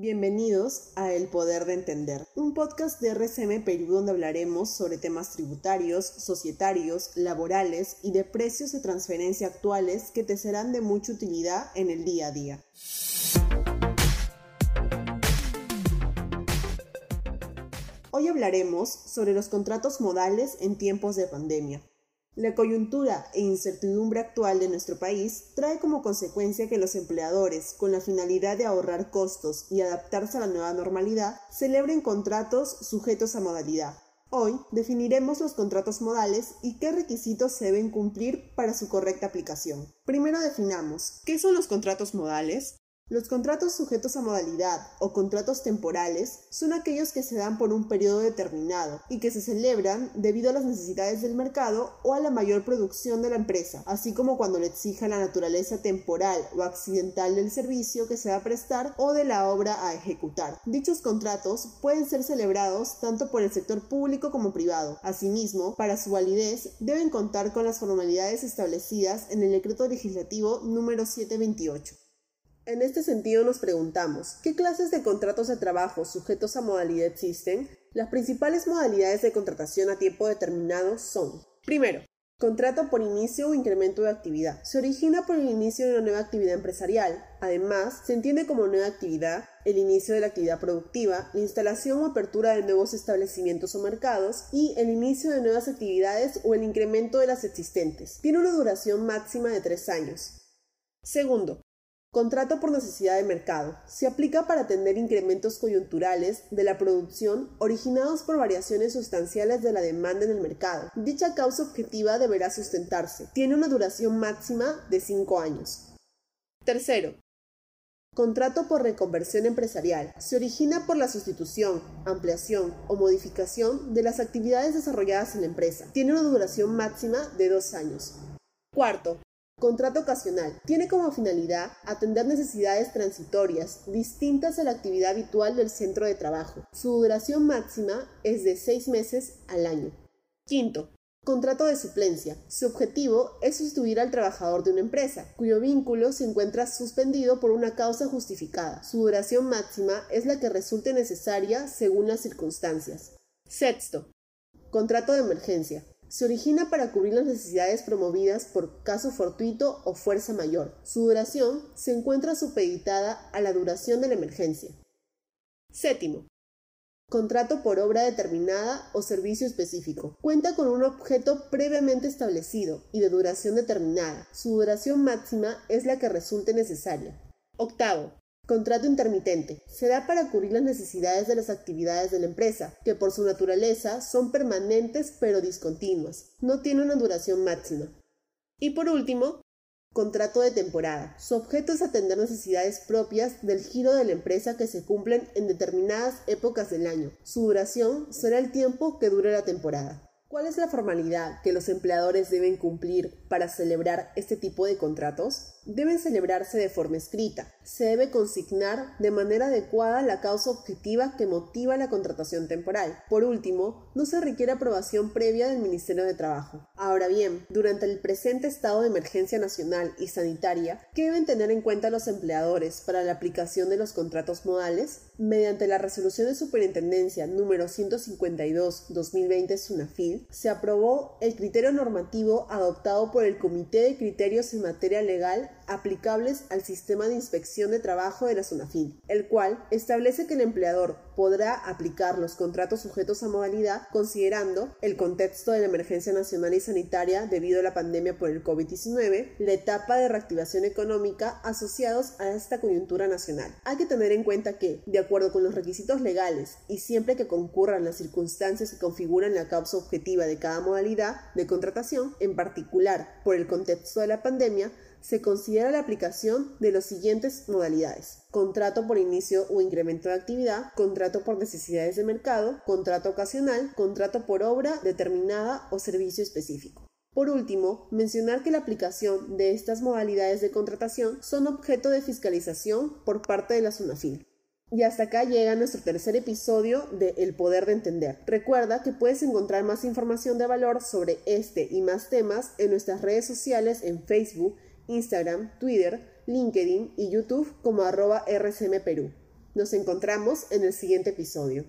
Bienvenidos a El Poder de Entender, un podcast de RCM Perú donde hablaremos sobre temas tributarios, societarios, laborales y de precios de transferencia actuales que te serán de mucha utilidad en el día a día. Hoy hablaremos sobre los contratos modales en tiempos de pandemia. La coyuntura e incertidumbre actual de nuestro país trae como consecuencia que los empleadores, con la finalidad de ahorrar costos y adaptarse a la nueva normalidad, celebren contratos sujetos a modalidad. Hoy definiremos los contratos modales y qué requisitos se deben cumplir para su correcta aplicación. Primero definamos qué son los contratos modales, los contratos sujetos a modalidad o contratos temporales son aquellos que se dan por un periodo determinado y que se celebran debido a las necesidades del mercado o a la mayor producción de la empresa, así como cuando le exija la naturaleza temporal o accidental del servicio que se va a prestar o de la obra a ejecutar. Dichos contratos pueden ser celebrados tanto por el sector público como privado. Asimismo, para su validez deben contar con las formalidades establecidas en el decreto legislativo número 728. En este sentido nos preguntamos, ¿qué clases de contratos de trabajo sujetos a modalidad existen? Las principales modalidades de contratación a tiempo determinado son, primero, Contrato por inicio o incremento de actividad. Se origina por el inicio de una nueva actividad empresarial. Además, se entiende como nueva actividad el inicio de la actividad productiva, la instalación o apertura de nuevos establecimientos o mercados y el inicio de nuevas actividades o el incremento de las existentes. Tiene una duración máxima de tres años. Segundo, Contrato por necesidad de mercado. Se aplica para atender incrementos coyunturales de la producción originados por variaciones sustanciales de la demanda en el mercado. Dicha causa objetiva deberá sustentarse. Tiene una duración máxima de 5 años. Tercero, Contrato por reconversión empresarial. Se origina por la sustitución, ampliación o modificación de las actividades desarrolladas en la empresa. Tiene una duración máxima de dos años. Cuarto, Contrato ocasional. Tiene como finalidad atender necesidades transitorias distintas a la actividad habitual del centro de trabajo. Su duración máxima es de seis meses al año. Quinto, Contrato de suplencia. Su objetivo es sustituir al trabajador de una empresa, cuyo vínculo se encuentra suspendido por una causa justificada. Su duración máxima es la que resulte necesaria según las circunstancias. Sexto. Contrato de emergencia se origina para cubrir las necesidades promovidas por caso fortuito o fuerza mayor. Su duración se encuentra supeditada a la duración de la emergencia. Séptimo. Contrato por obra determinada o servicio específico. Cuenta con un objeto previamente establecido y de duración determinada. Su duración máxima es la que resulte necesaria. Octavo. Contrato intermitente. Se da para cubrir las necesidades de las actividades de la empresa, que por su naturaleza son permanentes pero discontinuas. No tiene una duración máxima. Y por último, contrato de temporada. Su objeto es atender necesidades propias del giro de la empresa que se cumplen en determinadas épocas del año. Su duración será el tiempo que dure la temporada. ¿Cuál es la formalidad que los empleadores deben cumplir para celebrar este tipo de contratos? Deben celebrarse de forma escrita. Se debe consignar de manera adecuada la causa objetiva que motiva la contratación temporal. Por último, no se requiere aprobación previa del Ministerio de Trabajo. Ahora bien, durante el presente estado de emergencia nacional y sanitaria, ¿qué deben tener en cuenta los empleadores para la aplicación de los contratos modales? Mediante la resolución de superintendencia número 152-2020 SUNAFIL, se aprobó el criterio normativo adoptado por el Comité de Criterios en Materia Legal aplicables al sistema de inspección de trabajo de la SUNAFIL, el cual establece que el empleador podrá aplicar los contratos sujetos a modalidad considerando el contexto de la emergencia nacional y sanitaria debido a la pandemia por el COVID-19, la etapa de reactivación económica asociados a esta coyuntura nacional. Hay que tener en cuenta que, de acuerdo con los requisitos legales y siempre que concurran las circunstancias que configuran la causa objetiva de cada modalidad de contratación, en particular por el contexto de la pandemia, se considera la aplicación de las siguientes modalidades. Contrato por inicio o incremento de actividad, contrato por necesidades de mercado, contrato ocasional, contrato por obra determinada o servicio específico. Por último, mencionar que la aplicación de estas modalidades de contratación son objeto de fiscalización por parte de la SUNAFIL. Y hasta acá llega nuestro tercer episodio de El Poder de Entender. Recuerda que puedes encontrar más información de valor sobre este y más temas en nuestras redes sociales en Facebook, Instagram, Twitter, LinkedIn y YouTube como arroba RCM Perú. Nos encontramos en el siguiente episodio.